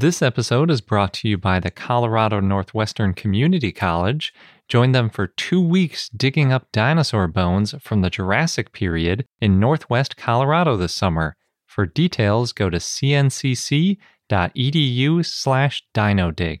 This episode is brought to you by the Colorado Northwestern Community College. Join them for two weeks digging up dinosaur bones from the Jurassic period in Northwest Colorado this summer. For details, go to cncc.edu slash dinodig.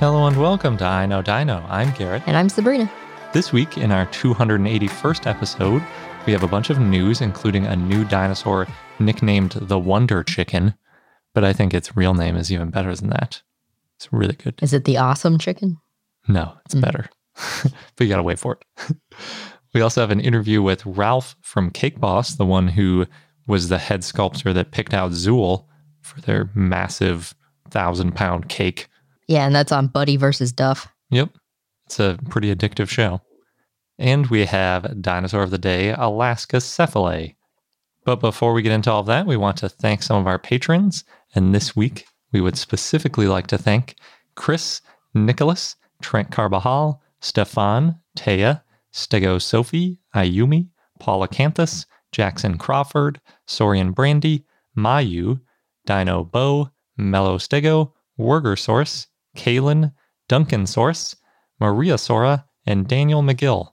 Hello and welcome to I Know Dino. I'm Garrett. And I'm Sabrina. This week, in our 281st episode, we have a bunch of news, including a new dinosaur nicknamed the Wonder Chicken. But I think its real name is even better than that. It's really good. Is it the awesome chicken? No, it's Mm. better. but you got to wait for it. we also have an interview with Ralph from Cake Boss, the one who was the head sculptor that picked out Zuul for their massive thousand pound cake. Yeah, and that's on Buddy versus Duff. Yep. It's a pretty addictive show. And we have Dinosaur of the Day, Alaskacephale. But before we get into all of that, we want to thank some of our patrons. And this week, we would specifically like to thank Chris, Nicholas, Trent Carbajal, Stefan, Taya, Stego Sophie, Ayumi, Paula Canthus, Jackson Crawford, Sorian Brandy, Mayu, Dino Bo, Mellow Stego, Werger Kalen, Duncan Source, Maria Sora, and Daniel McGill.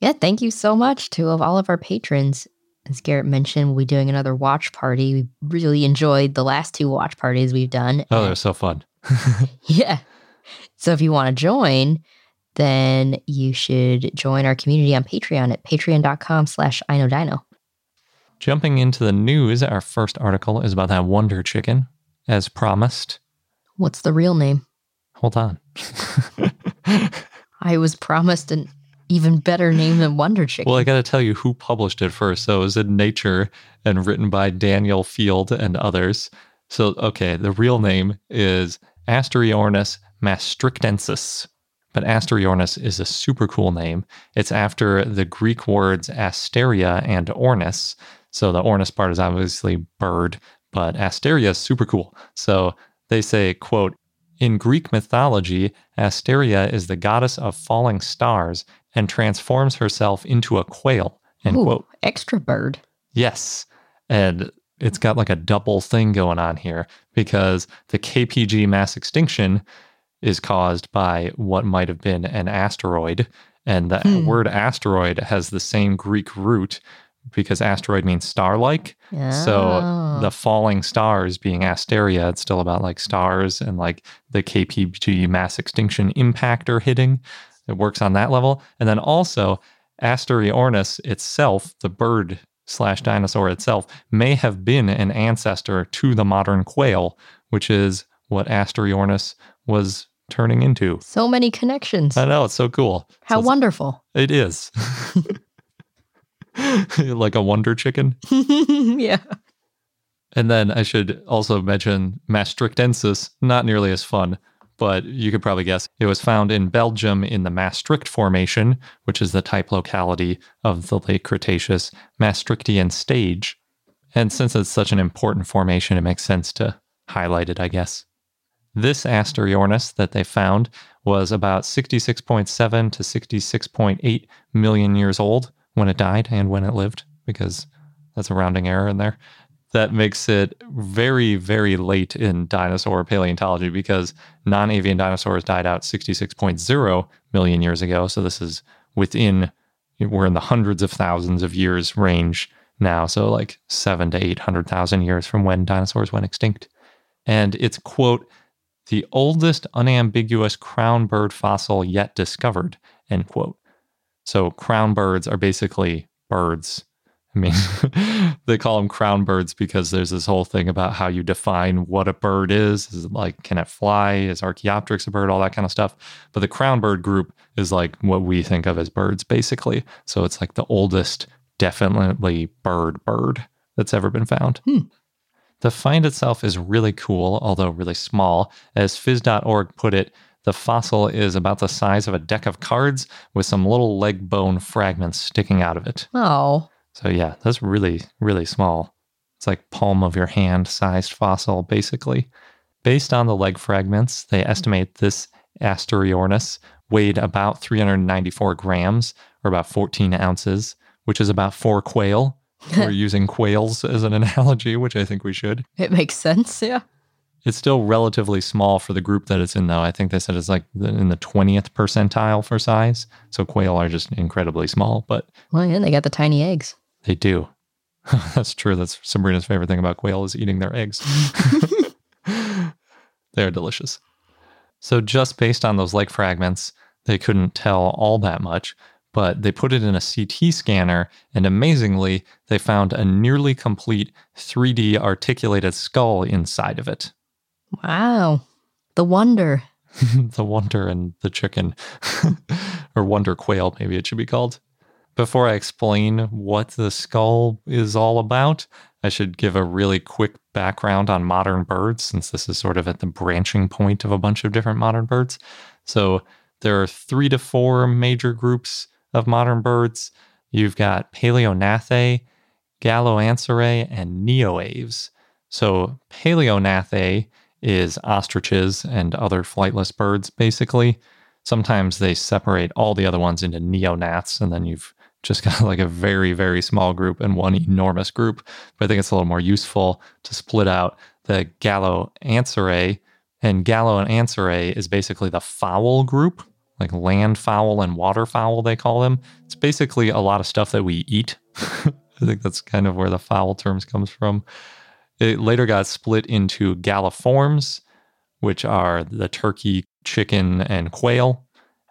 Yeah, thank you so much to of all of our patrons. As Garrett mentioned, we'll be doing another watch party. We really enjoyed the last two watch parties we've done. Oh, they're so fun. Yeah. So if you want to join, then you should join our community on Patreon at patreon.com slash I know dino. Jumping into the news, our first article is about that Wonder Chicken. As promised, What's the real name? Hold on. I was promised an even better name than Wonder Chicken. Well, I got to tell you who published it first. So it was in Nature and written by Daniel Field and others. So, okay, the real name is Asteriornis maastrichtensis. But Asteriornis is a super cool name. It's after the Greek words asteria and ornis. So the ornis part is obviously bird, but asteria is super cool. So they say, quote, in Greek mythology, Asteria is the goddess of falling stars and transforms herself into a quail. End Ooh, quote. extra bird. Yes. And it's got like a double thing going on here because the KPG mass extinction is caused by what might have been an asteroid. And the Hmm. word asteroid has the same Greek root because asteroid means star like. So Oh. the falling stars being Asteria, it's still about like stars and like the KPG mass extinction impactor hitting. It works on that level. And then also Asteriornis itself, the bird slash dinosaur itself, may have been an ancestor to the modern quail, which is what Asteriornis was turning into. so many connections. I know, it's so cool. How So wonderful. it is. like a wonder chicken. yeah. And then I should also mention Maastrichtensis, not nearly as fun, but you could probably guess. It was found in Belgium in the Maastricht Formation, which is the type locality of the late Cretaceous Maastrichtian stage. And since it's such an important formation, it makes sense to highlight it, I guess. This Asteriornis that they found was about 66.7 to 66.8 million years old when it died and when it lived, because that's a rounding error in there that makes it very, very late in dinosaur paleontology because non avian dinosaurs died out 66.0 million years ago. So this is within, we're in the hundreds of thousands of years range now. So like seven to 800,000 years from when dinosaurs went extinct. And it's, quote, the oldest unambiguous crown bird fossil yet discovered, end quote. So crown birds are basically birds I mean, they call them crown birds because there's this whole thing about how you define what a bird is. Is it like, can it fly? Is Archaeopteryx a bird? All that kind of stuff. But the crown bird group is like what we think of as birds, basically. So it's like the oldest, definitely bird bird that's ever been found. Hmm. The find itself is really cool, although really small. As phys.org put it, the fossil is about the size of a deck of cards with some little leg bone fragments sticking out of it. Oh, So yeah, that's really, really small. It's like palm of your hand sized fossil, basically. Based on the leg fragments, they mm-hmm. estimate this Asteriornis weighed about 394 grams, or about 14 ounces, which is about four quail. We're using quails as an analogy, which I think we should. it makes sense. Yeah. It's still relatively small for the group that it's in, though. I think they said it's like in the 20th percentile for size. So quail are just incredibly small, but Well, yeah, they got the tiny eggs. they do. That's true. That's Sabrina's favorite thing about quail is eating their eggs. They're delicious. So just based on those leg fragments, they couldn't tell all that much, but they put it in a CT scanner, and amazingly, they found a nearly complete 3D articulated skull inside of it. Wow. The wonder. the wonder and the chicken, or wonder quail, maybe it should be called. Before I explain what the skull is all about, I should give a really quick background on modern birds, since this is sort of at the branching point of a bunch of different modern birds. So there are three to four major groups of modern birds. You've got Paleognathae, Galloanserae, and Neoaves. So Paleognathae is ostriches and other flightless birds, basically. Sometimes they separate all the other ones into neognaths, and then you've just got like a very, very small group and one enormous group. But I think it's a little more useful to split out the Galloanserae. And Galloanserae is basically the fowl group, like land fowl and water fowl, they call them. It's basically a lot of stuff that we eat. I think that's kind of where the fowl terms comes from. It later got split into galliforms, which are the turkey, chicken, and quail.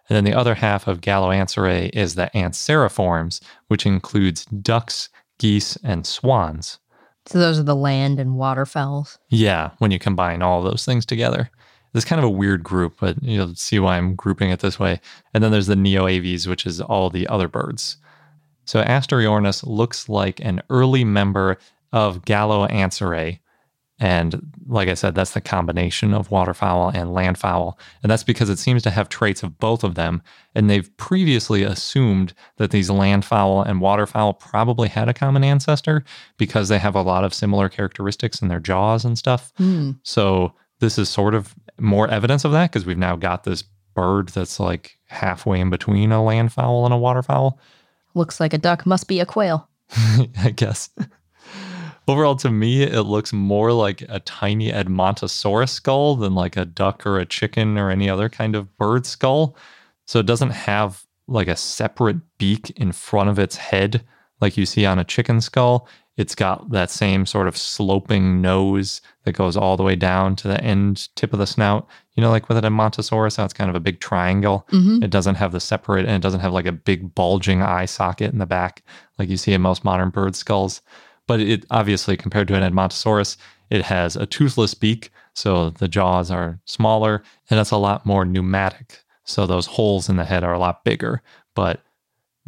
And then the other half of Galloanserae is the Anseriforms, which includes ducks, geese, and swans. So those are the land and waterfowls. Yeah, when you combine all those things together. It's kind of a weird group, but you'll see why I'm grouping it this way. And then there's the Neoaves, which is all the other birds. So Asteriornis looks like an early member of Galloanserae. And like I said, that's the combination of waterfowl and landfowl. And that's because it seems to have traits of both of them. And they've previously assumed that these landfowl and waterfowl probably had a common ancestor because they have a lot of similar characteristics in their jaws and stuff. Hmm. So this is sort of more evidence of that because we've now got this bird that's like halfway in between a landfowl and a waterfowl. Looks like a duck, must be a quail. I guess. Overall, to me, it looks more like a tiny Edmontosaurus skull than like a duck or a chicken or any other kind of bird skull. So it doesn't have like a separate beak in front of its head like you see on a chicken skull. It's got that same sort of sloping nose that goes all the way down to the end tip of the snout. You know, like with an Edmontosaurus, how it's kind of a big triangle. Mm-hmm. It doesn't have the separate and it doesn't have like a big bulging eye socket in the back like you see in most modern bird skulls. But it obviously, compared to an Edmontosaurus, it has a toothless beak. So the jaws are smaller and it's a lot more pneumatic. So those holes in the head are a lot bigger. But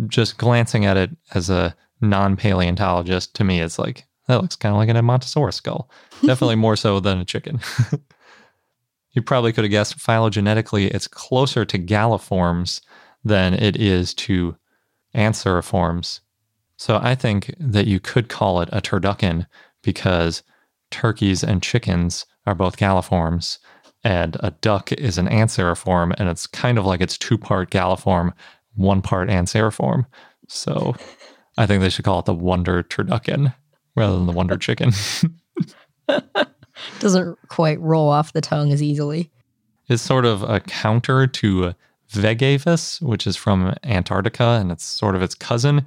just glancing at it as a non paleontologist, to me, it's like, that looks kind of like an Edmontosaurus skull. Definitely more so than a chicken. you probably could have guessed phylogenetically, it's closer to galliforms than it is to anseriforms. So I think that you could call it a turducken because turkeys and chickens are both galliforms, and a duck is an anseriform, and it's kind of like it's two part galliform, one part anseriform. So I think they should call it the wonder turducken rather than the wonder chicken. Doesn't quite roll off the tongue as easily. It's sort of a counter to Vegavis, which is from Antarctica, and it's sort of its cousin.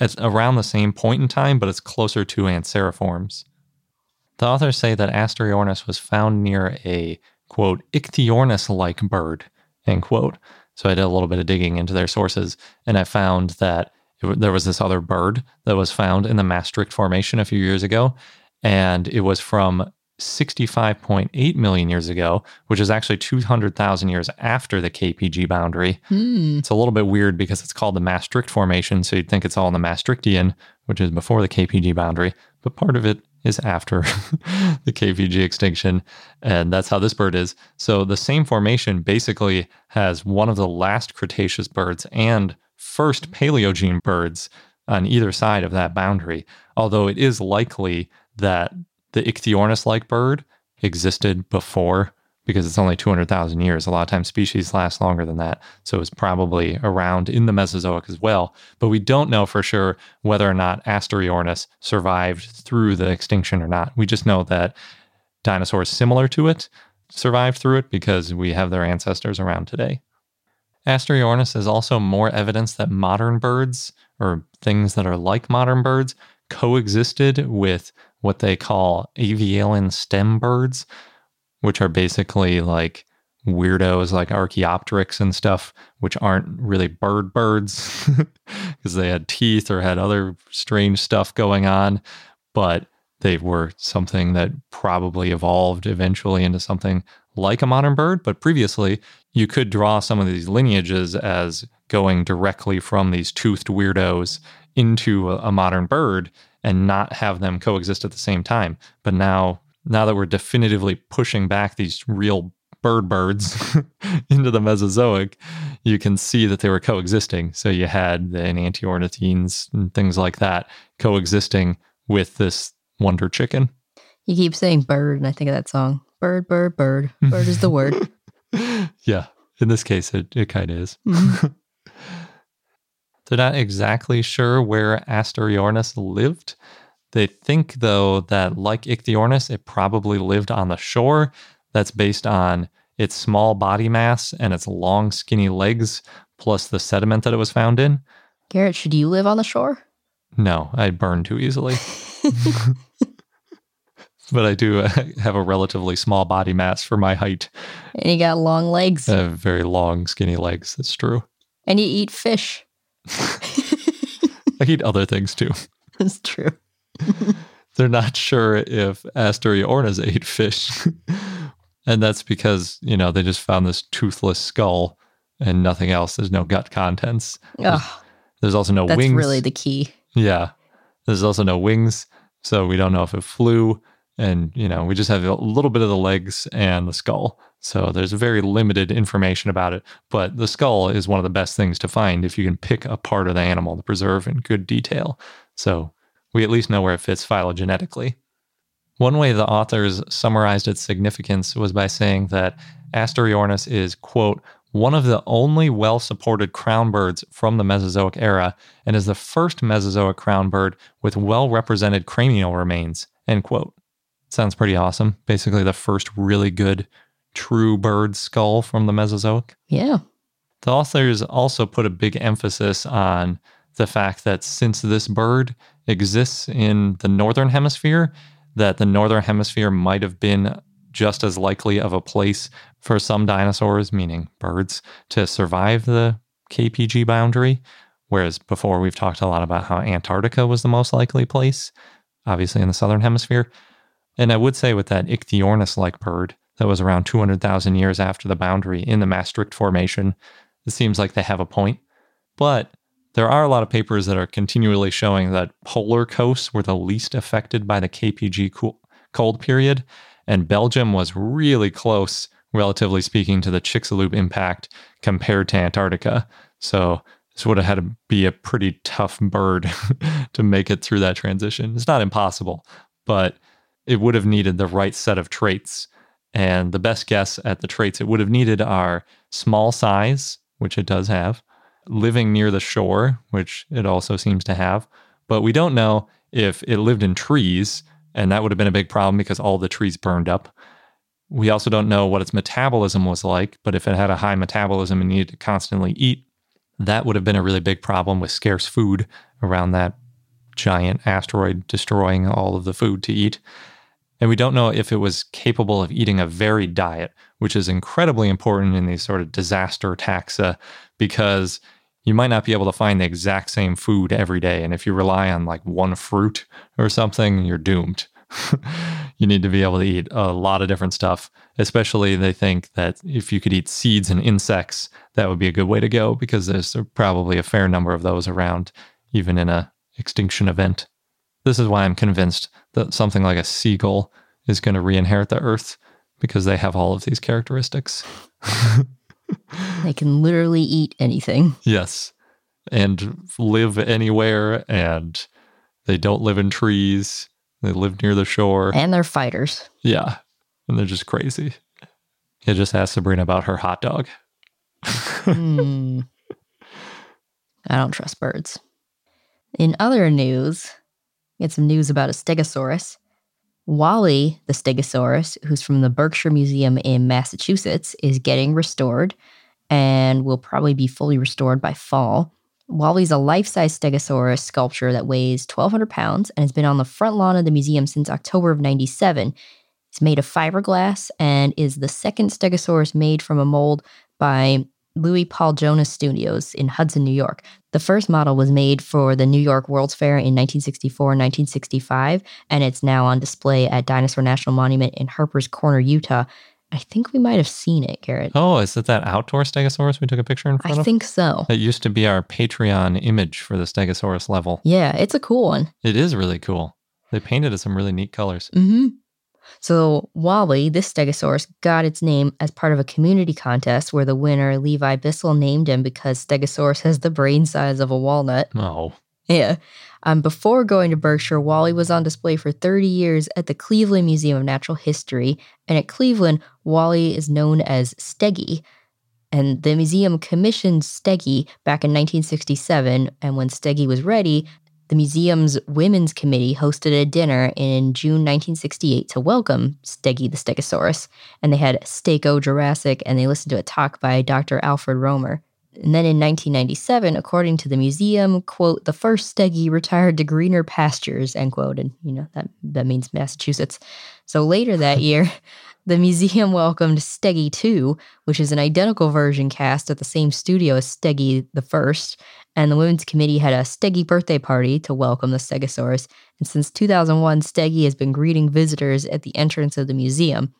It's around the same point in time, but it's closer to Anseriforms. The authors say that Asteriornis was found near a, quote, Ichthyornis like bird, end quote. So I did a little bit of digging into their sources, and I found that it, there was this other bird that was found in the Maastricht Formation a few years ago, and it was from 65.8 million years ago, which is actually 200,000 years after the KPG boundary. Hmm. It's a little bit weird because it's called the Maastricht Formation, so you'd think it's all in the Maastrichtian, which is before the KPG boundary, but part of it is after the KPG extinction, and that's how this bird is. So the same formation basically has one of the last Cretaceous birds and first Paleogene birds on either side of that boundary, although it is likely that the Ichthyornis like bird existed before because it's only 200,000 years. A lot of times species last longer than that. So it's probably around in the Mesozoic as well. But we don't know for sure whether or not Asteriornis survived through the extinction or not. We just know that dinosaurs similar to it survived through it because we have their ancestors around today. Asteriornis is also more evidence that modern birds, or things that are like modern birds, coexisted with what they call avialan stem birds, which are basically like weirdos like Archaeopteryx and stuff, which aren't really bird birds because they had teeth or had other strange stuff going on, but they were something that probably evolved eventually into something like a modern bird. But previously, you could draw some of these lineages as going directly from these toothed weirdos into a, a modern bird and not have them coexist at the same time. But now, now that we're definitively pushing back these real bird birds into the Mesozoic, you can see that they were coexisting. So you had the enantiornithines and things like that coexisting with this wonder chicken. You keep saying bird, and I think of that song. Bird, bird, bird. Bird is the word. yeah, in this case, it, it kind of is. Mm-hmm. They're not exactly sure where Asteriornis lived. They think, though, that like Ichthyornis, it probably lived on the shore. That's based on its small body mass and its long, skinny legs, plus the sediment that it was found in. Garrett, should you live on the shore? No, I'd burn too easily. but I do uh, have a relatively small body mass for my height. And you got long legs. I have very long, skinny legs. That's true. and you eat fish. I eat other things too. That's true. they're not sure if Asteriornis ate fish. and that's because, you know, they just found this toothless skull and nothing else. There's no gut contents. Ugh, There's also no that's wings. really the key. yeah. There's also no wings. So we don't know if it flew. And, you know, we just have a little bit of the legs and the skull. So there's very limited information about it. But the skull is one of the best things to find if you can pick a part of the animal to preserve in good detail. So we at least know where it fits phylogenetically. One way the authors summarized its significance was by saying that Asteriornis is, quote, one of the only well supported crown birds from the Mesozoic era and is the first Mesozoic crown bird with well represented cranial remains, end quote. Sounds pretty awesome. Basically, the first really good true bird skull from the Mesozoic. Yeah. The authors also put a big emphasis on the fact that since this bird exists in the northern hemisphere, that the northern hemisphere might have been just as likely of a place for some dinosaurs, meaning birds, to survive the KPG boundary. Whereas before we've talked a lot about how Antarctica was the most likely place, obviously in the southern hemisphere. And I would say with that Ichthyornis like bird that was around 200,000 years after the boundary in the Maastricht Formation, it seems like they have a point. But there are a lot of papers that are continually showing that polar coasts were the least affected by the KPG cold period, and Belgium was really close, relatively speaking, to the Chicxulub impact compared to Antarctica. So this would have had to be a pretty tough bird to make it through that transition. It's not impossible, but it would have needed the right set of traits. And the best guess at the traits it would have needed are small size, which it does have, living near the shore, which it also seems to have. But we don't know if it lived in trees, and that would have been a big problem because all the trees burned up. We also don't know what its metabolism was like, but if it had a high metabolism and needed to constantly eat, that would have been a really big problem with scarce food around that giant asteroid destroying all of the food to eat. And we don't know if it was capable of eating a varied diet, which is incredibly important in these sort of disaster taxa because you might not be able to find the exact same food every day. And if you rely on like one fruit or something, you're doomed. you need to be able to eat a lot of different stuff. Especially, they think that if you could eat seeds and insects, that would be a good way to go because there's probably a fair number of those around, even in a extinction event. This is why I'm convinced that something like a seagull is going to re-inherit the earth because they have all of these characteristics. They can literally eat anything. yes. And live anywhere and they don't live in trees. They live near the shore. And they're fighters. Yeah. And they're just crazy. Yeah, just asked Sabrina about her hot dog. Hmm. I don't trust birds. In other news, we had some news about a stegosaurus. Wally, the stegosaurus, who's from the Berkshire Museum in Massachusetts, is getting restored and will probably be fully restored by fall. Wally's a life size stegosaurus sculpture that weighs 1,200 pounds and has been on the front lawn of the museum since October of 97. It's made of fiberglass and is the second stegosaurus made from a mold by Louis Paul Jonas Studios in Hudson, New York. The first model was made for the New York World's Fair in 1964 and 1965, and it's now on display at Dinosaur National Monument in Harper's Corner, Utah. I think we might have seen it, Garrett. Oh, is it that outdoor stegosaurus we took a picture in front I of? I think so. That used to be our Patreon image for the stegosaurus level. Yeah, it's a cool one. It is really cool. They painted it some really neat colors. hmm So Wally, this stegosaurus, got its name as part of a community contest where the winner, Levi Bissell, named him because stegosaurus has the brain size of a walnut. Oh, Yeah. Um, before going to Berkshire, Wally was on display for 30 years at the Cleveland Museum of Natural History. And at Cleveland, Wally is known as Steggy. And the museum commissioned Steggy back in 1967. And when Steggy was ready, the museum's women's committee hosted a dinner in June 1968 to welcome Steggy the Stegosaurus. And they had Stego Jurassic, and they listened to a talk by Dr. Alfred Romer. And then in 1997, according to the museum, quote, the first Steggy retired to greener pastures, end quote. And, you know, that, that means Massachusetts. So later that year, the museum welcomed Steggy 2, which is an identical version cast at the same studio as Steggy the first. And the Women's Committee had a Steggy birthday party to welcome the Stegosaurus. And since 2001, Steggy has been greeting visitors at the entrance of the museum.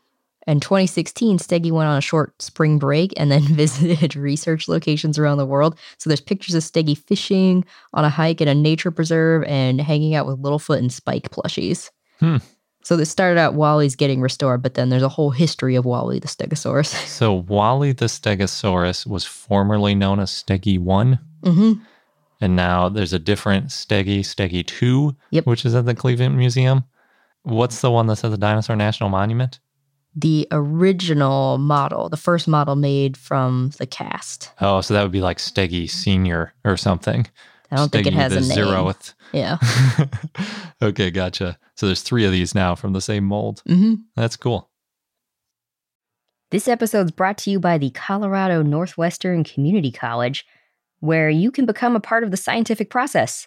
In 2016, Steggy went on a short spring break and then visited research locations around the world. So there's pictures of Steggy fishing on a hike in a nature preserve and hanging out with Littlefoot and Spike plushies. Hmm. So this started out Wally's getting restored, but then there's a whole history of Wally the Stegosaurus. so Wally the Stegosaurus was formerly known as Steggy 1, hmm and now there's a different Steggy, Steggy 2, Yep. which is at the Cleveland Museum. What's the one that's at the Dinosaur National Monument? The original model, the first model made from the cast. Oh, so that would be like Steggy Senior or something. I don't think it has the a name. zeroth. Yeah. okay, gotcha. So there's three of these now from the same mold. hmm That's cool. This episode's brought to you by the Colorado Northwestern Community College, where you can become a part of the scientific process.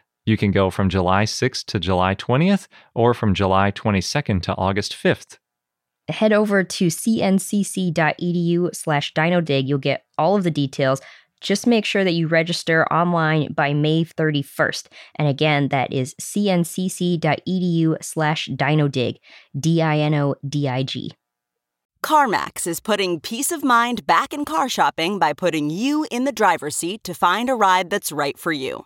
You can go from July 6th to July 20th or from July 22nd to August 5th. Head over to cncc.edu slash dinodig. You'll get all of the details. just make sure that you register online by May 31st. And again, that is cncc.edu slash dinodig, D-I-N-O-D-I-G. CarMax is putting peace of mind back in car shopping by putting you in the driver's seat to find a ride that's right for you.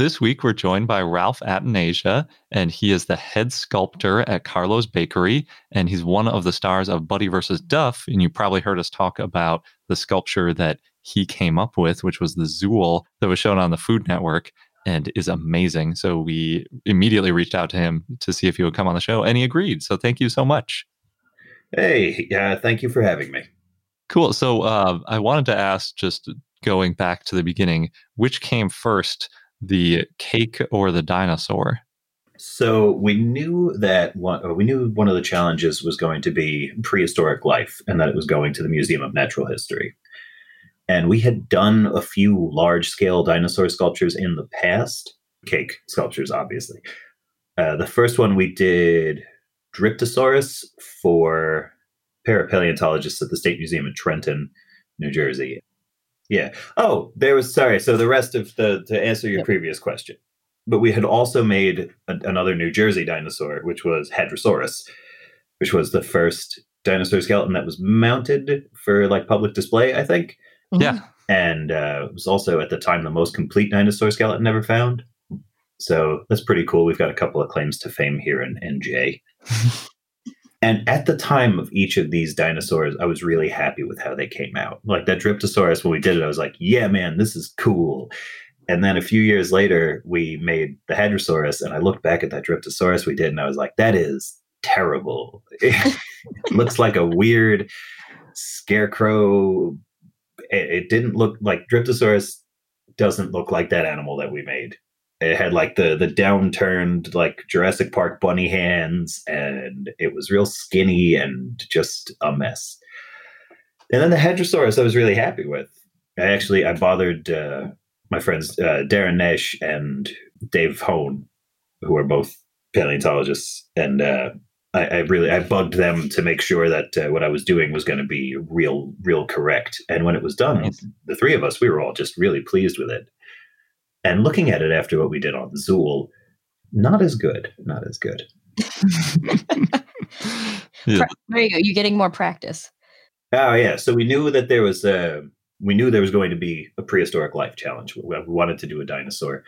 This week, we're joined by Ralph Attanasia, and he is the head sculptor at Carlo's Bakery, and he's one of the stars of Buddy versus Duff. And you probably heard us talk about the sculpture that he came up with, which was the Zuul that was shown on the Food Network and is amazing. So we immediately reached out to him to see if he would come on the show, and he agreed. So thank you so much. Hey, yeah, thank you for having me. Cool. So uh, I wanted to ask, just going back to the beginning, which came first, the cake or the dinosaur? So we knew that one, we knew one of the challenges was going to be prehistoric life, and that it was going to the Museum of Natural History. And we had done a few large scale dinosaur sculptures in the past, cake sculptures, obviously. Uh, the first one we did Dryptosaurus for parapaleontologists at the State Museum in Trenton, New Jersey. Yeah. Oh, there was sorry. So the rest of the to answer your Yep. previous question, but we had also made a, another New Jersey dinosaur, which was Hadrosaurus, which was the first dinosaur skeleton that was mounted for like public display, I think, Yeah. and uh, it was also at the time the most complete dinosaur skeleton ever found. So that's pretty cool. We've got a couple of claims to fame here in NJ. And at the time of each of these dinosaurs, I was really happy with how they came out. Like that Dryptosaurus, when we did it, I was like, yeah, man, this is cool. And then a few years later, we made the Hadrosaurus, and I looked back at that Dryptosaurus we did, and I was like, that is terrible. it looks like a weird scarecrow. It, it didn't look like Dryptosaurus doesn't look like that animal that we made. It had like the the downturned like Jurassic Park bunny hands, and it was real skinny and just a mess. And then the Hadrosaurus, I was really happy with. I actually I bothered uh, my friends uh, Darren Naish and Dave Hone, who are both paleontologists, and uh, I, I really I bugged them to make sure that uh, what I was doing was going to be real, real correct. And when it was done, Nice. the three of us we were all just really pleased with it. And looking at it after what we did on Zuul, not as good, not as good. yeah. There you go. You're getting more practice. Oh yeah, so we knew that there was a we knew there was going to be a prehistoric life challenge. We, we wanted to do a dinosaur,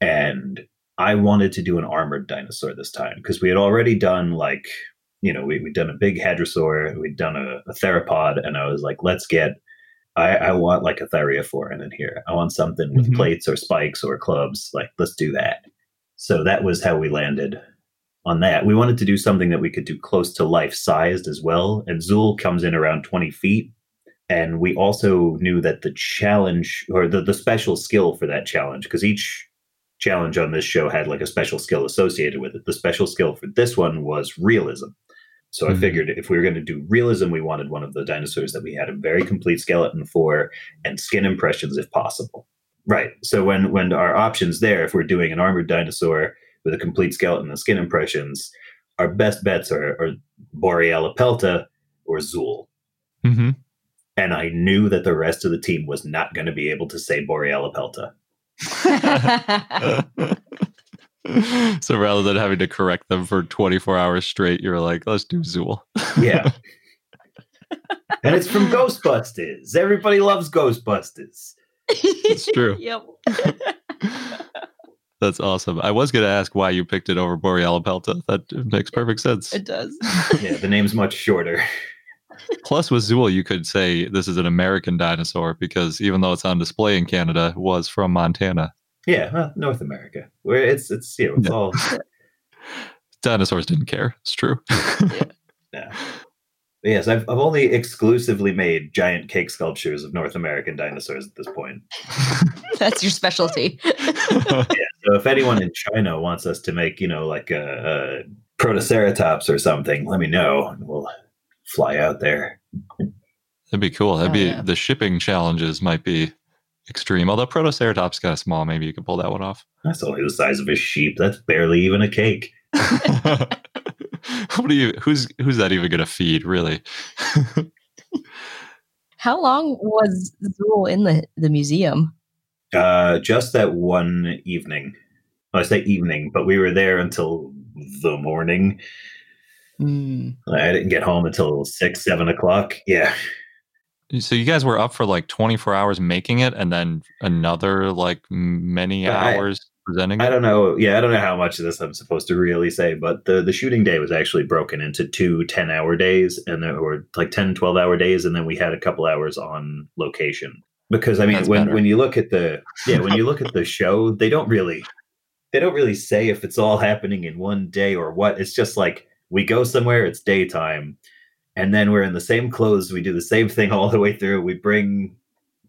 and I wanted to do an armored dinosaur this time because we had already done like you know we we'd done a big hadrosaur, we'd done a, a theropod, and I was like, let's get. I, I want like a thyreophoran in here. I want something with Mhm. plates or spikes or clubs. Like, let's do that. So that was how we landed on that. We wanted to do something that we could do close to life sized as well. And Zuul comes in around 20 feet. And we also knew that the challenge or the, the special skill for that challenge, because each challenge on this show had like a special skill associated with it. The special skill for this one was realism. So I Mhm. figured if we were going to do realism, we wanted one of the dinosaurs that we had a very complete skeleton for and skin impressions if possible. Right. So when when our options there, if we're doing an armored dinosaur with a complete skeleton and skin impressions, our best bets are, are Borealopelta or Zuul. hmm And I knew that the rest of the team was not going to be able to say Borealopelta. so rather than having to correct them for 24 hours straight, you're like, let's do Zuul. Yeah. and it's from Ghostbusters. Everybody loves Ghostbusters. It's true. Yep. That's awesome. I was going to ask why you picked it over Borealopelta. That makes perfect sense. It does. Yeah, the name's much shorter. Plus, with Zuul, you could say this is an American dinosaur because even though it's on display in Canada, it was from Montana. Yeah, well, North America. Where it's it's you know, it's Yeah. all Dinosaurs didn't care. It's true. yeah. Yes, I've, I've only exclusively made giant cake sculptures of North American dinosaurs at this point. That's your specialty. So if anyone in China wants us to make, you know, like a, a protoceratops or something, let me know and we'll fly out there. That'd be cool. That'd Oh, be yeah. the shipping challenges might be extreme. Although Protoceratops kind of small, maybe you could pull that one off. That's only the size of a sheep. That's barely even a cake. what do you? Who's who's that even going to feed? Really? How long was Zuul in the, the museum? Uh, just that one evening. Well, I say evening, but we were there until the morning. Hmm. I didn't get home until six, seven o'clock. Yeah. So you guys were up for like 24 hours making it, and then another like many I- hours presenting. I it? don't know. Yeah, I don't know how much of this I'm supposed to really say, but the, the shooting day was actually broken into two 10 hour days and there were like 10, 12 hour days. And then we had a couple hours on location. Because I mean, That's when, better. when you look at the, yeah, when you look at the show, they don't really, they don't really say if it's all happening in one day or what. It's just like we go somewhere, it's daytime, and then we're in the same clothes. We do the same thing all the way through. We bring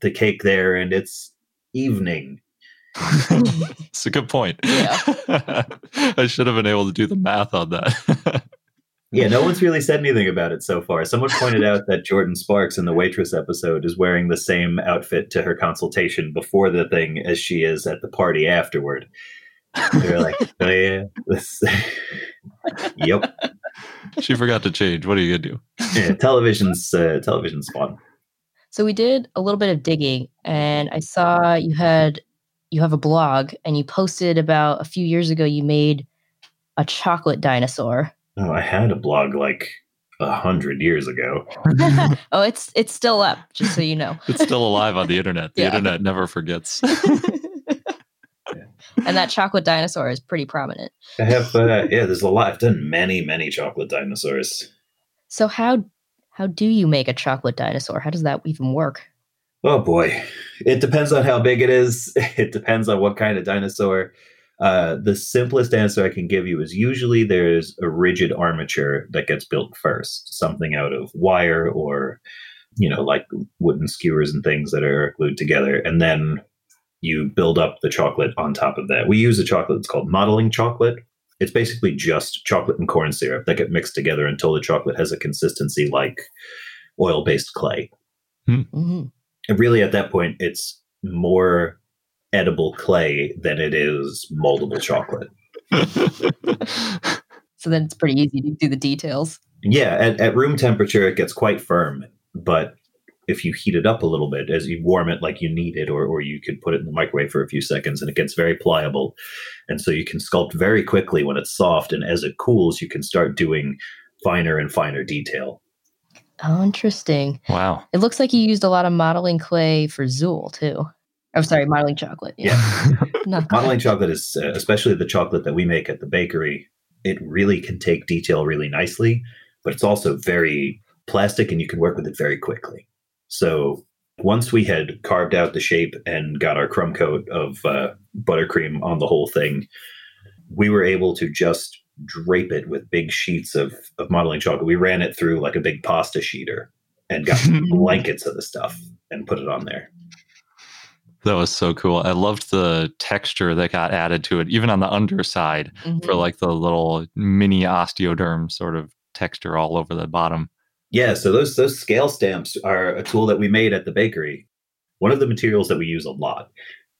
the cake there and it's evening. it's a good point. Yeah. I should have been able to do the math on that. Yeah, no one's really said anything about it so far. Someone pointed out that Jordin Sparks in the waitress episode is wearing the same outfit to her consultation before the thing as she is at the party afterward. They're like, oh yeah, this. Yep, she forgot to change. What are you gonna do? yeah, television's uh, television's fun. So we did a little bit of digging, and I saw you had you have a blog, and you posted about a few years ago. You made a chocolate dinosaur. Oh, I had a blog like a hundred years ago. oh, it's it's still up, just so you know. It's still alive on the internet. The Yeah. internet never forgets. and that chocolate dinosaur is pretty prominent. I have, uh, yeah, there's a lot. I've done many, many chocolate dinosaurs. So how how do you make a chocolate dinosaur? How does that even work? Oh boy, it depends on how big it is. It depends on what kind of dinosaur. Uh, the simplest answer I can give you is usually there's a rigid armature that gets built first, something out of wire or, you know, like wooden skewers and things that are glued together, and then you build up the chocolate on top of that. We use a chocolate that's called modeling chocolate. It's basically just chocolate and corn syrup that get mixed together until the chocolate has a consistency like oil-based clay. hmm And really at that point it's more edible clay than it is moldable chocolate So then it's pretty easy to do the details. yeah at, at room temperature it gets quite firm but if you heat it up a little bit as you warm it like you need it or, or you could put it in the microwave for a few seconds and it gets very pliable and so you can sculpt very quickly when it's soft and as it cools you can start doing finer and finer detail Oh, interesting. wow. It looks like you used a lot of modeling clay for Zuul too. I'm sorry, modeling chocolate. Yeah. Not modeling chocolate is uh, especially the chocolate that we make at the bakery it really can take detail really nicely but it's also very plastic and you can work with it very quickly so once we had carved out the shape and got our crumb coat of uh, buttercream on the whole thing we were able to just drape it with big sheets of, of modeling chocolate we ran it through like a big pasta sheeter and got blankets of the stuff and put it on there That was so cool. I loved the texture that got added to it, even on the underside Mhm. for like the little mini osteoderm sort of texture all over the bottom. Yeah, so those those scale stamps are a tool that we made at the bakery. One of the materials that we use a lot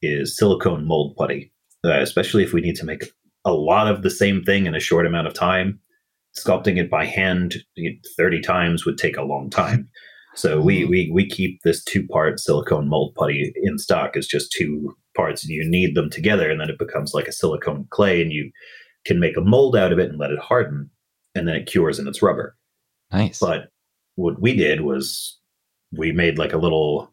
is silicone mold putty, uh, especially if we need to make a lot of the same thing in a short amount of time. Sculpting it by hand thirty times would take a long time. So we we we keep this two part silicone mold putty in stock as just two parts, and you knead them together, and then it becomes like a silicone clay, and you can make a mold out of it and let it harden, and then it cures and it's rubber. Nice. But what we did was we made like a little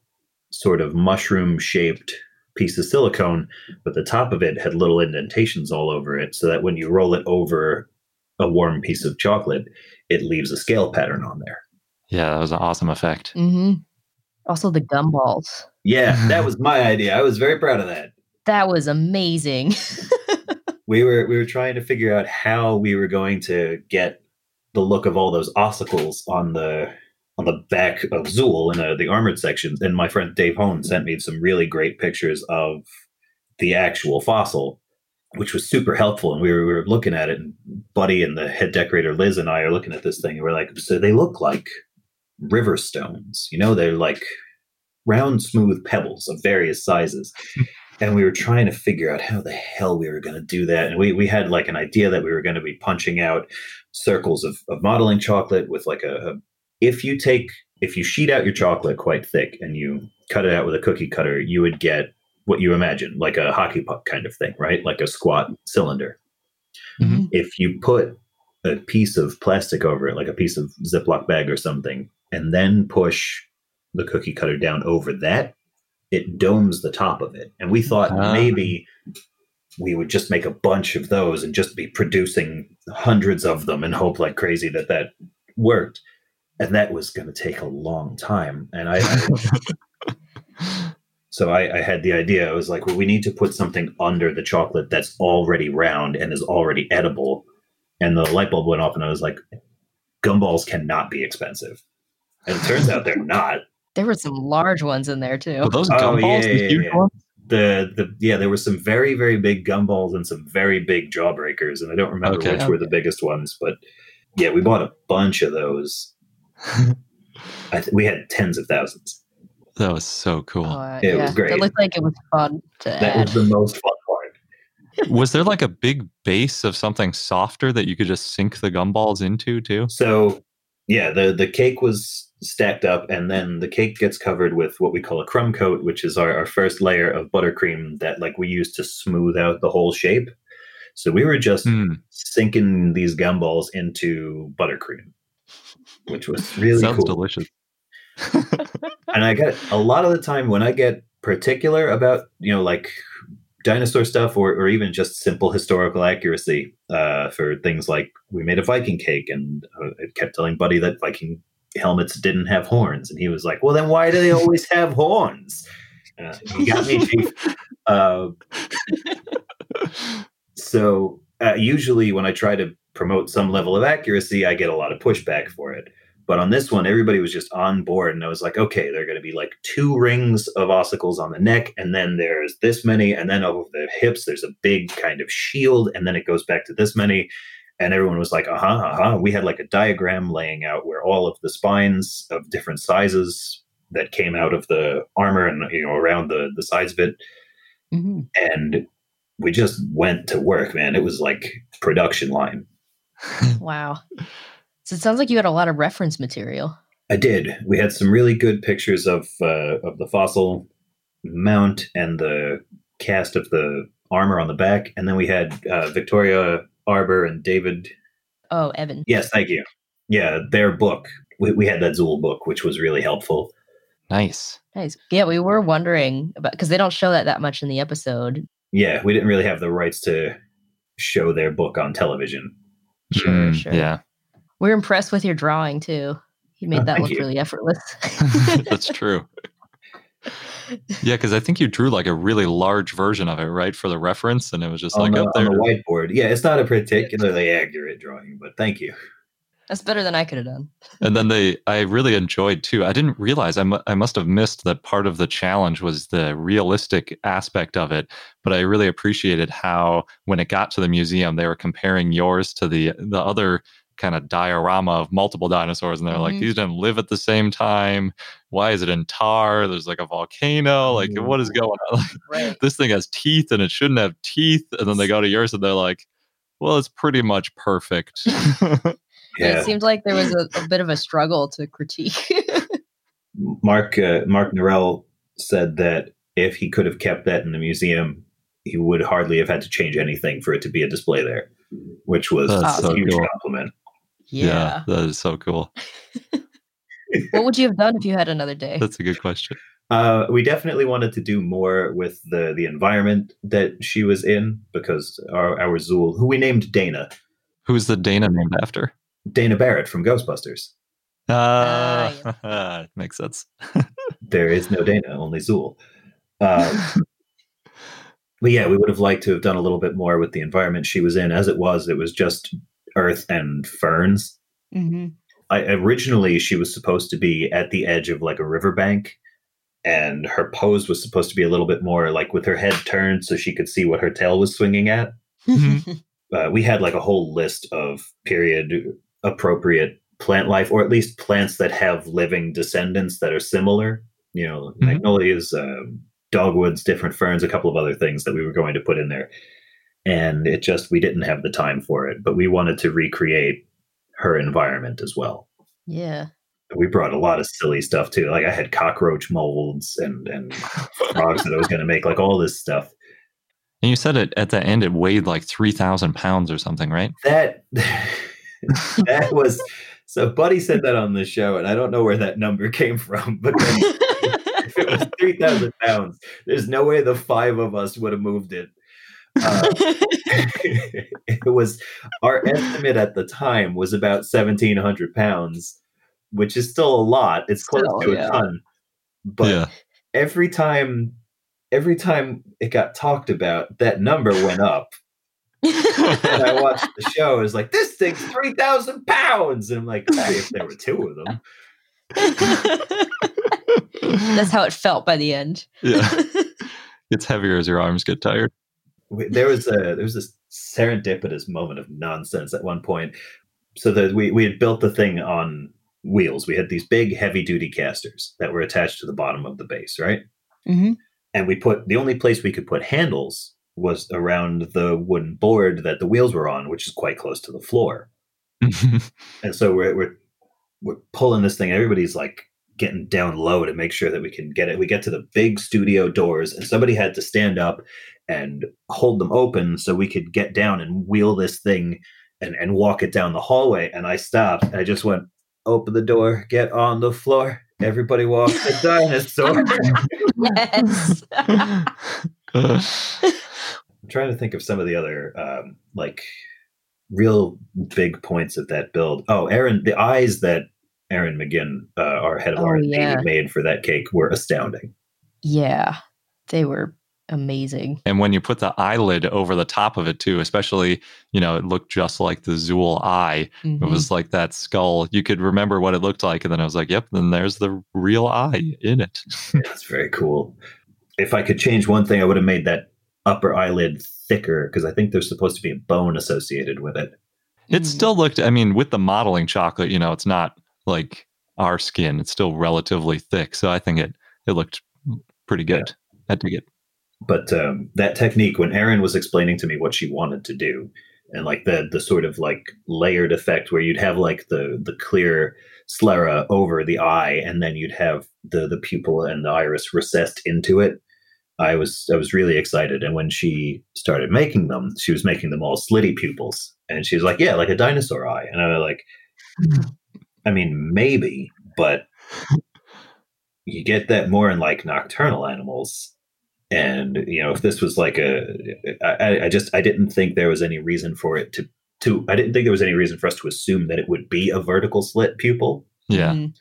sort of mushroom shaped piece of silicone, but the top of it had little indentations all over it so that when you roll it over a warm piece of chocolate, it leaves a scale pattern on there. yeah, that was an awesome effect. Mm-hmm. Also the gumballs. Yeah, that was my idea. I was very proud of that. That was amazing. We were we were trying to figure out how we were going to get the look of all those ossicles on the on the back of Zuul in uh, the armored sections. And my friend Dave Hone sent me some really great pictures of the actual fossil, which was super helpful. And we were, we were looking at it, and Buddy and the head decorator Liz and I are looking at this thing, and we're like, so they look like river stones. You know, they're like round, smooth pebbles of various sizes. and we were trying to figure out how the hell we were going to do that. And we, we had like an idea that we were going to be punching out circles of, of modeling chocolate with like a, a, if you take, if you sheet out your chocolate quite thick and you cut it out with a cookie cutter, you would get what you imagine, like a hockey puck kind of thing, right? Like a squat cylinder. Mm-hmm. If you put a piece of plastic over it, like a piece of Ziploc bag or something, and then push the cookie cutter down over that, it domes the top of it. And we thought Ah. maybe we would just make a bunch of those and just be producing hundreds of them and hope like crazy that that worked. And that was going to take a long time. And I, I so I, I had the idea. I was like, well, we need to put something under the chocolate that's already round and is already edible. And the light bulb went off, and I was like, gumballs cannot be expensive. And it turns out they're not. There were some large ones in there too. Were those Oh, gumballs yeah, the yeah, huge yeah. Ones? The the yeah, there were some very very big gumballs and some very big jawbreakers, and I don't remember Okay. which were the biggest ones, but yeah, we bought a bunch of those. I th- we had tens of thousands. That was so cool. Oh, uh, It was great. It looked like it was fun to That add. was the most fun part. was there like a big base of something softer that you could just sink the gumballs into too? So yeah, the the cake was stacked up, and then the cake gets covered with what we call a crumb coat, which is our, our first layer of buttercream that like we use to smooth out the whole shape. So we were just Hmm. sinking these gumballs into buttercream, which was really Sounds cool. delicious. and I get a lot of the time when I get particular about you know like dinosaur stuff or, or even just simple historical accuracy uh, for things like we made a Viking cake and uh, I kept telling Buddy that Viking helmets didn't have horns and he was like, well then why do they always have horns? Uh, you got me, chief. Uh, so uh, usually when I try to promote some level of accuracy, I get a lot of pushback for it. But on this one, everybody was just on board, and I was like, okay, there are going to be like two rings of ossicles on the neck, and then there's this many, and then over the hips, there's a big kind of shield, and then it goes back to this many. And everyone was like, uh huh, uh huh. We had like a diagram laying out where all of the spines of different sizes that came out of the armor and you know around the the sides of it, Mhm. and we just went to work, man. It was like production line. Wow. So it sounds like you had a lot of reference material. I did. We had some really good pictures of uh, of the fossil mount and the cast of the armor on the back, and then we had uh, Victoria Arbour and David. Oh, Evan. Yes, thank you. Yeah, their book. We, we had that Zuul book, which was really helpful. nice. Nice. Yeah, we were wondering about because they don't show that that much in the episode. Yeah, we didn't really have the rights to show their book on television. Sure, Mm, sure. Yeah, We're impressed with your drawing too. You made Oh, that thank look you. really effortless. that's true. Yeah, because I think you drew like a really large version of it, right, for the reference, and it was just on, like the, up on the whiteboard. Yeah, it's not a particularly accurate drawing, but thank you. That's better than I could have done. and then they, I really enjoyed too. I didn't realize I mu- I must have missed that part of the challenge was the realistic aspect of it. But I really appreciated how when it got to the museum, they were comparing yours to the the other kind of diorama of multiple dinosaurs, and they're like, Mhm. these didn't live at the same time. Why is it in tar? There's like a volcano. Like, what is going on? Like, Right. this thing has teeth and it shouldn't have teeth. And then they go to yours and they're like, well, it's pretty much perfect. Yeah, It seemed like there was a, a bit of a struggle to critique. Mark uh, Mark Norell said that if he could have kept that in the museum, he would hardly have had to change anything for it to be a display there, which was That's a so huge cool. compliment. Yeah. that is so cool. what would you have done if you had another day? That's a good question. Uh, we definitely wanted to do more with the the environment that she was in because our, our Zuul, who we named Dana, Who's the Dana named after? Dana Barrett from Ghostbusters. Uh, Ah, makes sense. There is no Dana, only Zuul. Uh, but yeah, we would have liked to have done a little bit more with the environment she was in. As it was, it was just earth and ferns. Mm-hmm. I, originally, she was supposed to be at the edge of like a riverbank, and her pose was supposed to be a little bit more like with her head turned so she could see what her tail was swinging at. Uh, we had like a whole list of period appropriate plant life, or at least plants that have living descendants that are similar. You know, Mhm. magnolias, um, dogwoods, different ferns, a couple of other things that we were going to put in there. And it just, we didn't have the time for it, but we wanted to recreate her environment as well. Yeah. We brought a lot of silly stuff too. Like I had cockroach molds and, and frogs that I was going to make, like all this stuff. And you said it at the end, it weighed like 3,000 pounds or something, right? That, that was, so Buddy said that on the show, and I don't know where that number came from, but then if it was 3,000 pounds, there's no way the five of us would have moved it. Uh, it was our estimate at the time was about 1,700 pounds, which is still a lot. It's close Still, to yeah. a ton. But yeah. every time, every time it got talked about, that number went up. and I watched the show. It was like, this thing's 3,000 pounds. And I'm like, "Hey, if there were two of them. That's how it felt by the end. Yeah. it's heavier as your arms get tired. We- there was a there was this serendipitous moment of nonsense at one point. So that we we had built the thing on wheels. We had these big heavy duty casters that were attached to the bottom of the base, right? Mm-hmm. And we put the only place we could put handles was around the wooden board that the wheels were on, which is quite close to the floor. And so we're we're we're pulling this thing. Everybody's like getting down low to make sure that we can get it. We get to the big studio doors, and somebody had to stand up and hold them open so we could get down and wheel this thing and and walk it down the hallway. And I stopped. And I just went, open the door, get on the floor. Everybody walk the dinosaur. Yes. I'm trying to think of some of the other um, like real big points of that build. Oh, Erin, the eyes that Erin McGinn, uh, our head of Oh, R&D, yeah. made for that cake were astounding. yeah. They were amazing. and when you put the eyelid over the top of it too, especially, you know, it looked just like the Zuul eye. Mhm. It was like that skull. You could remember what it looked like. And then I was like, yep, then there's the real eye in it. That's very cool. If I could change one thing, I would have made that upper eyelid thicker because I think there's supposed to be a bone associated with it. It Mhm. still looked, I mean, with the modeling chocolate, you know, it's not like our skin. It's still relatively thick. So I think it it looked pretty good. I dig it. But um, that technique, when Erin was explaining to me what she wanted to do, and like the the sort of like layered effect where you'd have like the the clear sclera over the eye, and then you'd have the the pupil and the iris recessed into it. I was I was really excited, and when she started making them, she was making them all slitty pupils, and she was like, "Yeah, like a dinosaur eye," and I was like, "I mean, maybe, but." You get that more in like nocturnal animals, and you know if this was like a I, I just i didn't think there was any reason for it to to i didn't think there was any reason for us to assume that it would be a vertical slit pupil Yeah. Mhm.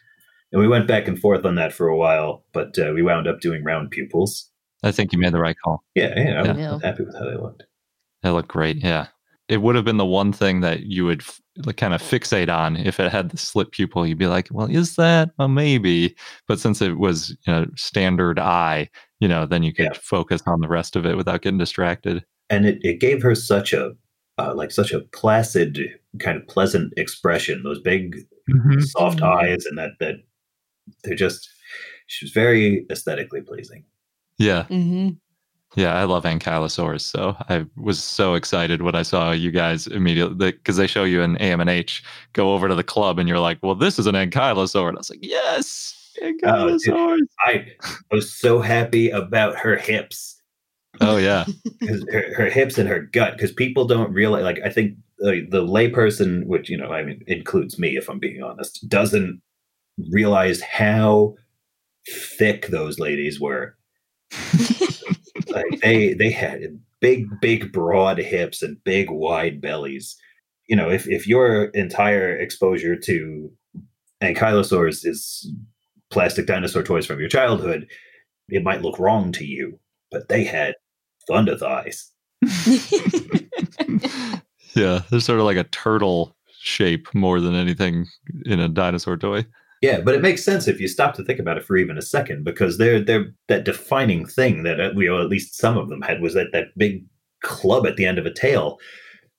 and we went back and forth on that for a while but uh, we wound up doing round pupils I think you made the right call. yeah yeah, i'm Yeah. happy with how they looked they looked great. Yeah. It would have been the one thing that you would f- kind of fixate on if it had the slit pupil. You'd be like, well, is that? Well, maybe. But since it was you know, standard eye, you know, then you could Yeah. focus on the rest of it without getting distracted. and it, it gave her such a uh, like such a placid kind of pleasant expression those big soft Mhm. eyes and that that they're just she was very aesthetically pleasing Yeah. Mhm. Yeah, I love ankylosaurs, so I was so excited when I saw you guys immediately because they show you an AMNH go over to the club, and you're like, "Well, this is an ankylosaur," and I was like, "Yes, Oh, dude. ankylosaurs!" i was so happy about her hips Oh yeah, 'Cause her, her hips and her gut because people don't realize like i think uh, the layperson which you know i mean includes me if i'm being honest doesn't realize how thick those ladies were like they they had big big broad hips and big wide bellies you know if if your entire exposure to ankylosaurs is plastic dinosaur toys from your childhood it might look wrong to you but they had thunder thighs yeah. They're sort of like a turtle shape more than anything in a dinosaur toy. Yeah, but it makes sense if you stop to think about it for even a second, because they're they're that defining thing that uh, we, you know at least some of them had was that that big club at the end of a tail,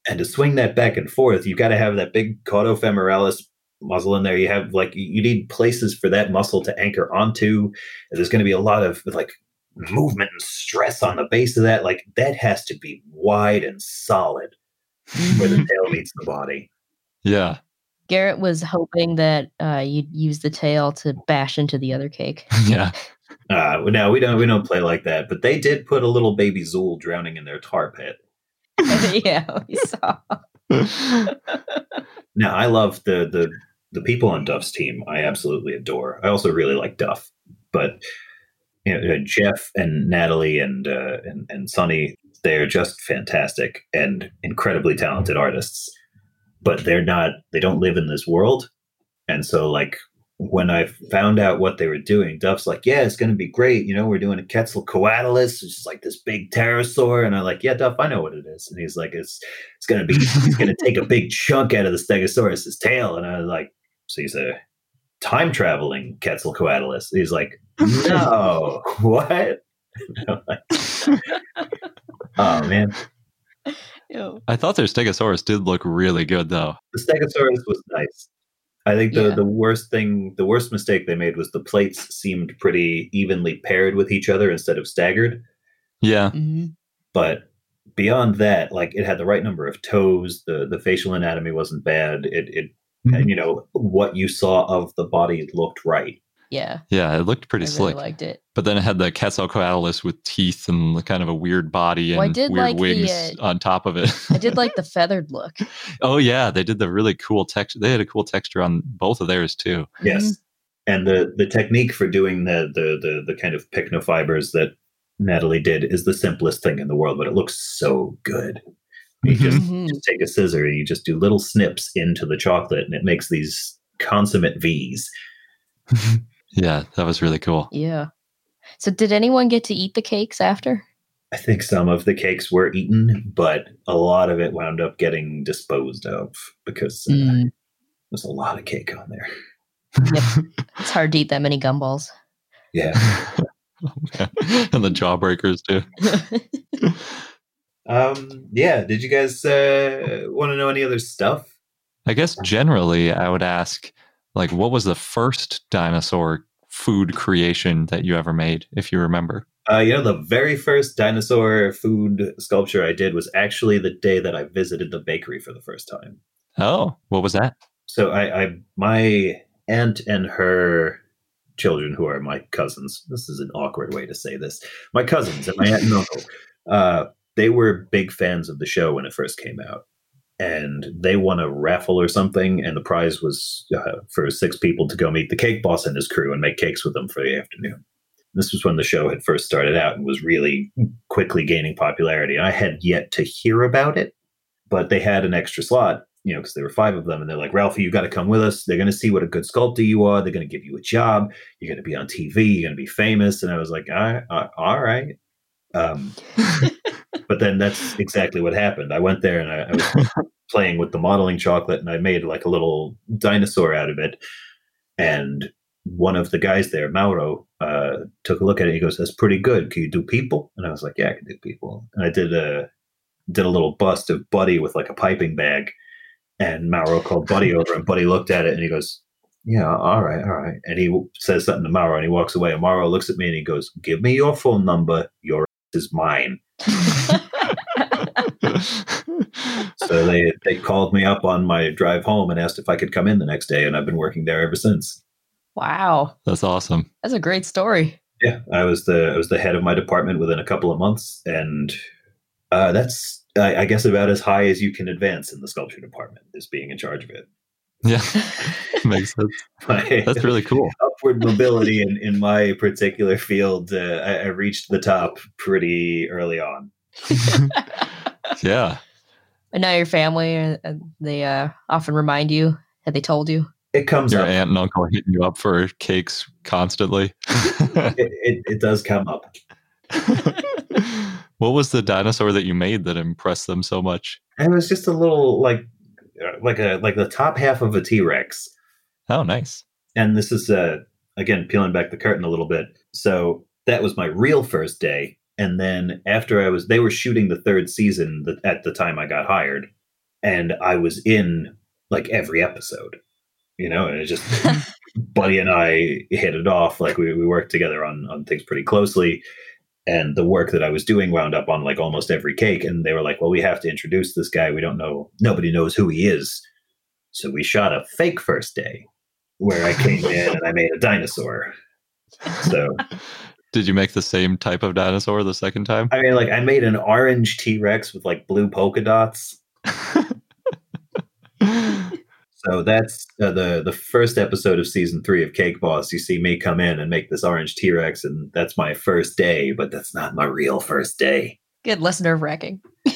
and to swing that back and forth, you've got to have that big caudofemoralis muscle in there. You have like you need places for that muscle to anchor onto. There's going to be a lot of like movement and stress on the base of that. Like that has to be wide and solid where the tail meets the body. Yeah. Garrett was hoping that uh, you'd use the tail to bash into the other cake. Yeah. Uh, no, we don't. We don't play like that. But they did put a little baby Zuul drowning in their tar pit. yeah, we saw. Now, I love the the the people on Duff's team. I absolutely adore. I also really like Duff, but you know, uh, Jeff and Natalie and uh, and and Sonny, they're just fantastic and incredibly talented artists. But they're not. They don't live in this world, and so like when I found out what they were doing, Duff's like, "Yeah, it's going to be great. You know, we're doing a Quetzalcoatlus, which is like this big pterosaur." And I'm like, "Yeah, Duff, I know what it is." And he's like, "It's it's going to be he's going to take a big chunk out of the Stegosaurus's tail." And I was like, "So he's a time traveling Quetzalcoatlus?" He's like, "No, what?" Like, oh man, Ew. I thought their Stegosaurus did look really good, though. the Stegosaurus was nice. I think the, Yeah. the worst thing, the worst mistake they made was the plates seemed pretty evenly paired with each other instead of staggered. Yeah. Mhm. But beyond that, like it had the right number of toes. The the facial anatomy wasn't bad. It it and you know what you saw of the body looked right. Yeah, Yeah, it looked pretty I really slick. liked it. But then it had the Quetzalcoatlus with teeth and kind of a weird body and Well, I did weird like the, wings uh, on top of it. I did like the feathered look. oh yeah, they did the really cool texture. They had a cool texture on both of theirs too. Yes. And the the technique for doing the the the the kind of pycnofibers that Natalie did is the simplest thing in the world, but it looks so good. You just, Mhm. just take a scissor and you just do little snips into the chocolate, and it makes these consummate V's. yeah, that was really cool. Yeah. So, did anyone get to eat the cakes after? I think some of the cakes were eaten, but a lot of it wound up getting disposed of because uh, Mm. there's a lot of cake on there. It's hard to eat that many gumballs. Yeah. Oh, and the jawbreakers too. Um. Yeah. Did you guys uh, want to know any other stuff? I guess generally I would ask, like, what was the first dinosaur food creation that you ever made, if you remember? Uh, you know, the very first dinosaur food sculpture I did was actually the day that I visited the bakery for the first time. Oh, what was that? So I, I my aunt and her children, who are my cousins. This is an awkward way to say this. My cousins and my aunt and uncle. Uh, they were big fans of the show when it first came out, and they won a raffle or something, and the prize was uh, for six people to go meet the cake boss and his crew and make cakes with them for the afternoon. This was when the show had first started out and was really quickly gaining popularity. I had yet to hear about it, but they had an extra slot, you know, because there were five of them, and they're like, Ralphie, you got to come with us. They're going to see what a good sculptor you are. They're going to give you a job. You're going to be on TV. You're going to be famous. And I was like, all right. all right. Um, but then that's exactly what happened. I went there and I, I was playing with the modeling chocolate, and I made like a little dinosaur out of it. And one of the guys there, Mauro, uh, took a look at it. He goes, "That's pretty good. Can you do people?" And I was like, "Yeah, I can do people." And I did a did a little bust of Buddy with like a piping bag, and Mauro called Buddy over, and Buddy looked at it and he goes, "Yeah, all right, all right." And he says something to Mauro, and he walks away. And Mauro looks at me and he goes, "Give me your phone number. Your is mine." So they they called me up on my drive home and asked if I could come in the next day, and I've been working there ever since. wow, That's awesome. that's a great story. Yeah, I was the I was the head of my department within a couple of months, and uh, that's I, I guess about as high as you can advance in the sculpture department is being in charge of it. Yeah, makes sense. My That's really cool. upward mobility in, in my particular field, uh, I, I reached the top pretty early on. Yeah. And now your family, uh, uh, they uh, often remind you. Had they told you? It comes Your up. aunt and uncle hitting you up for cakes constantly. It, it, it does come up. what was the dinosaur that you made that impressed them so much? It was just a little like like a like the top half of a T Rex. Oh, nice. And this is uh again peeling back the curtain a little bit. So that was my real first day, and then after I was, they were shooting the third season at the time I got hired, and I was in like every episode. You know, and it just Buddy and I hit it off. Like we, we worked together on on things pretty closely. And the work that I was doing wound up on like almost every cake. And they were like, well, we have to introduce this guy. We don't know, nobody knows who he is. So we shot a fake first day where I came in and I made a dinosaur. So Did you make the same type of dinosaur the second time? I mean, like I made an orange T Rex with like blue polka dots. So that's uh, the the first episode of season three of Cake Boss. You see me come in and make this orange T Rex, and that's my first day, but that's not my real first day. Good, less nerve wracking.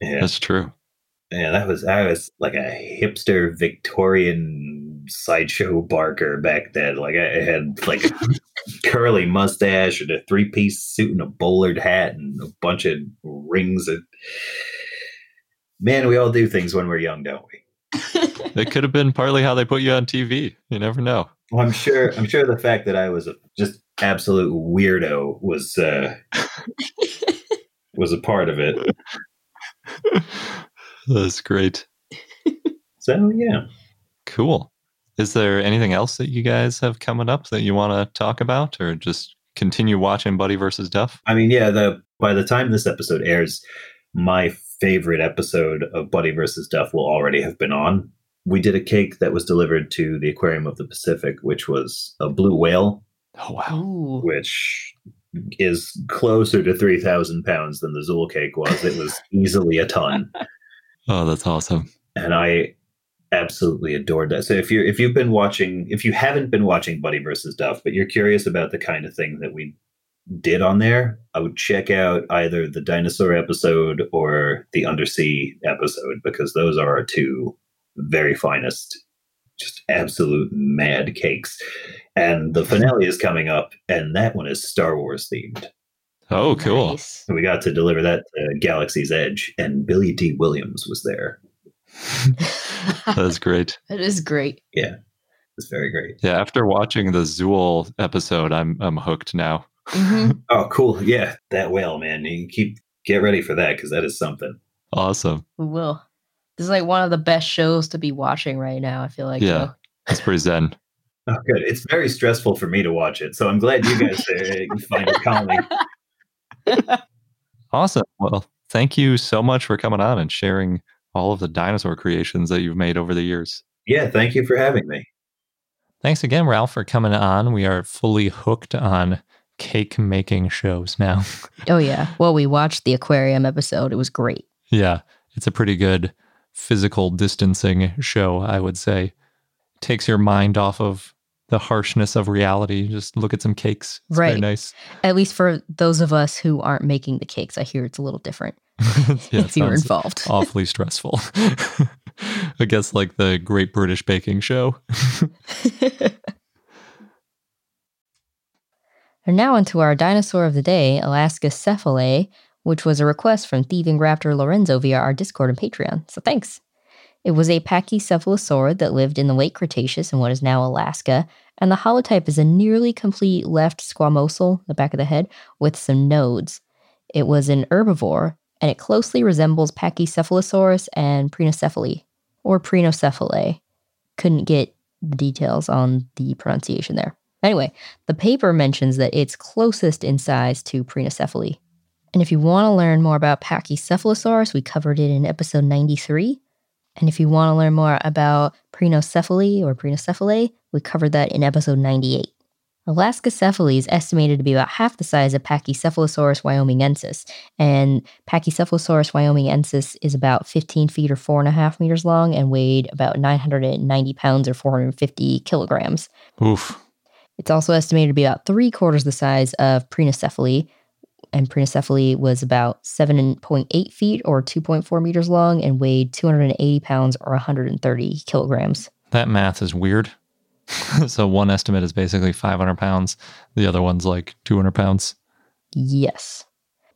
Yeah, That's true. yeah, that was I was like a hipster Victorian sideshow barker back then. Like I had like a curly mustache and a three piece suit and a bowlered hat and a bunch of rings. And man, we all do things when we're young, don't we? It could have been partly how they put you on TV. You never know. Well, I'm sure. I'm sure the fact that I was a just absolute weirdo was uh, was a part of it. That's great. So yeah, Cool. Is there anything else that you guys have coming up that you want to talk about or just continue watching Buddy versus Duff? I mean, yeah. The by the time this episode airs, my favorite episode of Buddy versus Duff will already have been on. We did a cake that was delivered to the Aquarium of the Pacific, which was a blue whale, Oh, wow. Which is closer to three thousand pounds than the Zuul cake was. It was easily a ton. Oh, that's awesome. and I absolutely adored that. So if you're if you've been watching, if you haven't been watching Buddy versus Duff, but you're curious about the kind of thing that we did on there, I would check out either the dinosaur episode or the undersea episode because those are our two very finest, just absolute mad cakes. And the finale is coming up, and that one is Star Wars themed. Oh, cool. Nice. So we got to deliver that to Galaxy's Edge, and Billy Dee Williams was there. That's great. That is great. Yeah. It's very great. Yeah, after watching the Zuul episode, I'm I'm hooked now. Mhm. Oh, cool. Yeah, that whale, man. You keep get ready for that because that is something. Awesome. We will. This is like one of the best shows to be watching right now. I feel like. Yeah. so. That's pretty zen. Oh, good. It's very stressful for me to watch it, so I'm glad you guys uh, find it calming. Awesome. Well, thank you so much for coming on and sharing all of the dinosaur creations that you've made over the years. Yeah, thank you for having me. Thanks again, Ralph, for coming on. We are fully hooked on cake making shows now. Oh yeah. Well, we watched the aquarium episode. It was great. yeah, it's a pretty good physical distancing show, I would say. Takes your mind off of the harshness of reality. Just look at some cakes. It's very Right. nice. At least for those of us who aren't making the cakes, I hear it's a little different yeah, if you're involved. awfully stressful. I guess like the Great British Baking Show. And now onto our dinosaur of the day, Alaskacephale, which was a request from thieving raptor Lorenzo via our Discord and Patreon. So thanks. It was a pachycephalosaurid that lived in the late Cretaceous in what is now Alaska, and the holotype is a nearly complete left squamosal, the back of the head, with some nodes. It was an herbivore, and it closely resembles Pachycephalosaurus and Prenocephale, or Prenocephalae. Couldn't get the details on the pronunciation there. Anyway, the paper mentions that it's closest in size to Prenocephale. And if you want to learn more about Pachycephalosaurus, we covered it in episode 93. And if you want to learn more about Prenocephale or Prenocephalae, we covered that in episode 98. Alaskacephale is estimated to be about half the size of Pachycephalosaurus wyomingensis, and Pachycephalosaurus wyomingensis is about 15 feet or 4.5 meters long and weighed about 990 pounds or 450 kilograms. Oof. It's also estimated to be about three quarters the size of Prenocephale, and Prenocephale was about 7.8 feet or 2.4 meters long and weighed 280 pounds or 130 kilograms. That math is weird. so one estimate is basically 500 pounds. The other one's like 200 pounds. Yes.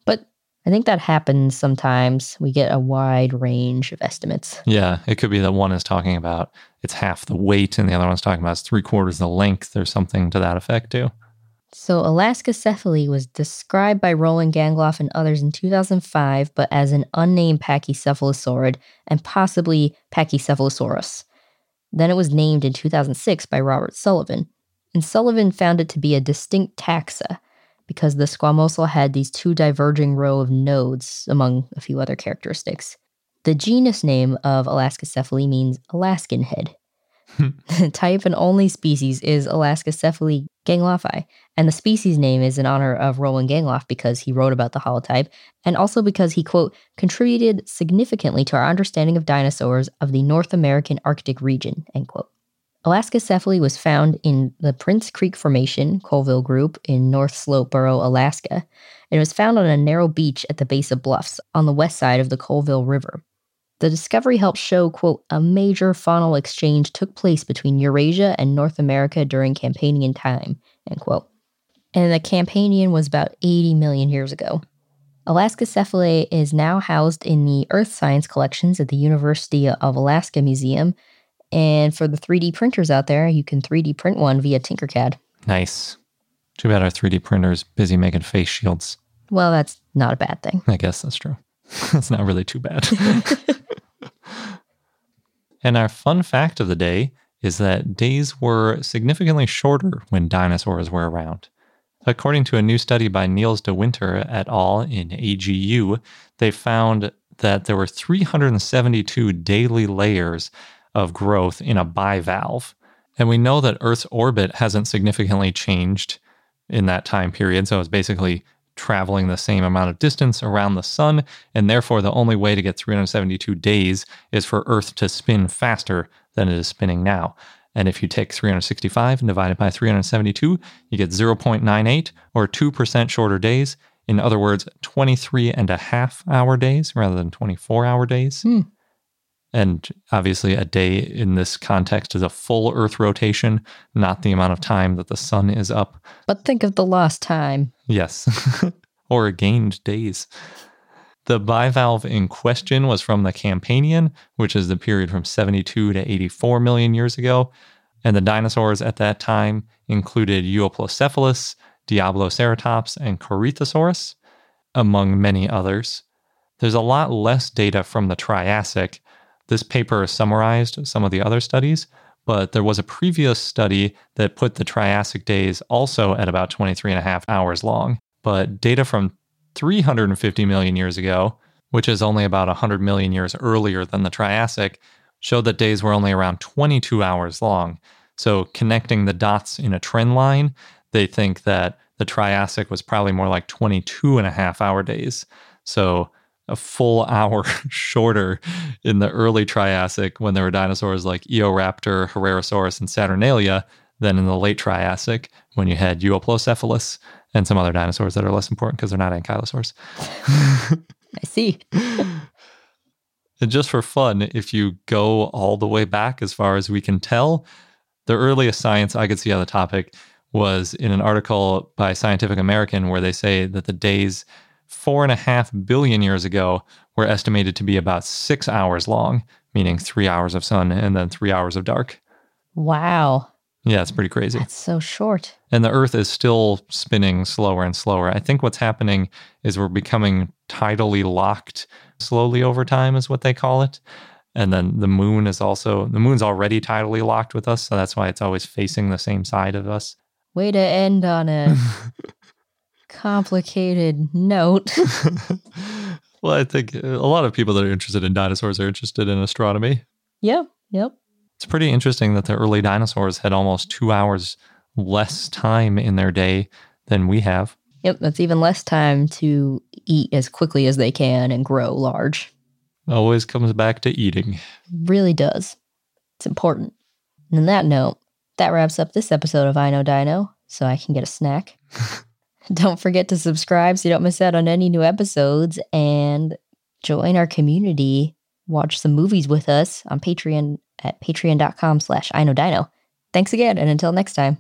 But I think that happens sometimes. We get a wide range of estimates. Yeah, it could be that one is talking about it's half the weight and the other one's talking about it's three quarters the length or something to that effect too. So, Alaskacephale was described by Roland Gangloff and others in 2005, but as an unnamed pachycephalosaurid and possibly Pachycephalosaurus. Then it was named in 2006 by Robert Sullivan. And Sullivan found it to be a distinct taxa because the squamosal had these two diverging row of nodes, among a few other characteristics. The genus name of Alaskacephale means Alaskan head. Hmm. the type and only species is Alaskacephale gangloffi, and the species name is in honor of Roland Gangloff because he wrote about the holotype, and also because he, quote, contributed significantly to our understanding of dinosaurs of the North American Arctic region, end quote. Alaskacephale was found in the Prince Creek Formation, Colville Group, in North Slope Borough, Alaska, and it was found on a narrow beach at the base of bluffs on the west side of the Colville River. The discovery helped show, quote, a major faunal exchange took place between Eurasia and North America during Campanian time, end quote. And the Campanian was about 80 million years ago. Alaskacephale is now housed in the Earth Science collections at the University of Alaska Museum and for the 3D printers out there, you can 3D print one via Tinkercad. Nice. Too bad our 3D printer's busy making face shields. Well, that's not a bad thing. I guess that's true. that's not really too bad. and our fun fact of the day is that days were significantly shorter when dinosaurs were around. According to a new study by Niels de Winter et al. in AGU, they found that there were 372 daily layers of growth in a bivalve. And we know that Earth's orbit hasn't significantly changed in that time period. So it's basically traveling the same amount of distance around the sun. And therefore, the only way to get 372 days is for Earth to spin faster than it is spinning now. And if you take 365 and divide it by 372, you get 0.98 or 2% shorter days. In other words, 23 and a half hour days rather than 24 hour days. Hmm. And obviously, a day in this context is a full Earth rotation, not the amount of time that the sun is up. But think of the lost time. Yes, or gained days. The bivalve in question was from the Campanian, which is the period from 72 to 84 million years ago. And the dinosaurs at that time included Euoplocephalus, Diabloceratops, and Corythosaurus, among many others. There's a lot less data from the Triassic, this paper summarized some of the other studies, but there was a previous study that put the Triassic days also at about 23 and a half hours long. But data from 350 million years ago, which is only about 100 million years earlier than the Triassic, showed that days were only around 22 hours long. So, connecting the dots in a trend line, they think that the Triassic was probably more like 22 and a half hour days. So, a full hour shorter in the early Triassic when there were dinosaurs like Eoraptor, Herrerasaurus, and Saturnalia than in the late Triassic when you had Euoplocephalus and some other dinosaurs that are less important because they're not ankylosaurs. I see. and just for fun, if you go all the way back as far as we can tell, the earliest science I could see on the topic was in an article by Scientific American where they say that the days four and a half billion years ago were estimated to be about six hours long, meaning three hours of sun and then three hours of dark. Wow. Yeah, it's pretty crazy. That's so short. And the Earth is still spinning slower and slower. I think what's happening is we're becoming tidally locked slowly over time, is what they call it. And then the moon is also, the moon's already tidally locked with us. So that's why it's always facing the same side of us. Way to end on a complicated note. well, I think a lot of people that are interested in dinosaurs are interested in astronomy. Yep, yep. It's pretty interesting that the early dinosaurs had almost two hours less time in their day than we have. Yep, that's even less time to eat as quickly as they can and grow large. Always comes back to eating. Really does. It's important. And on that note, that wraps up this episode of I Know Dino, so I can get a snack. Don't forget to subscribe so you don't miss out on any new episodes and join our community. Watch some movies with us on Patreon at patreon.com slash I know dino. Thanks again, and until next time.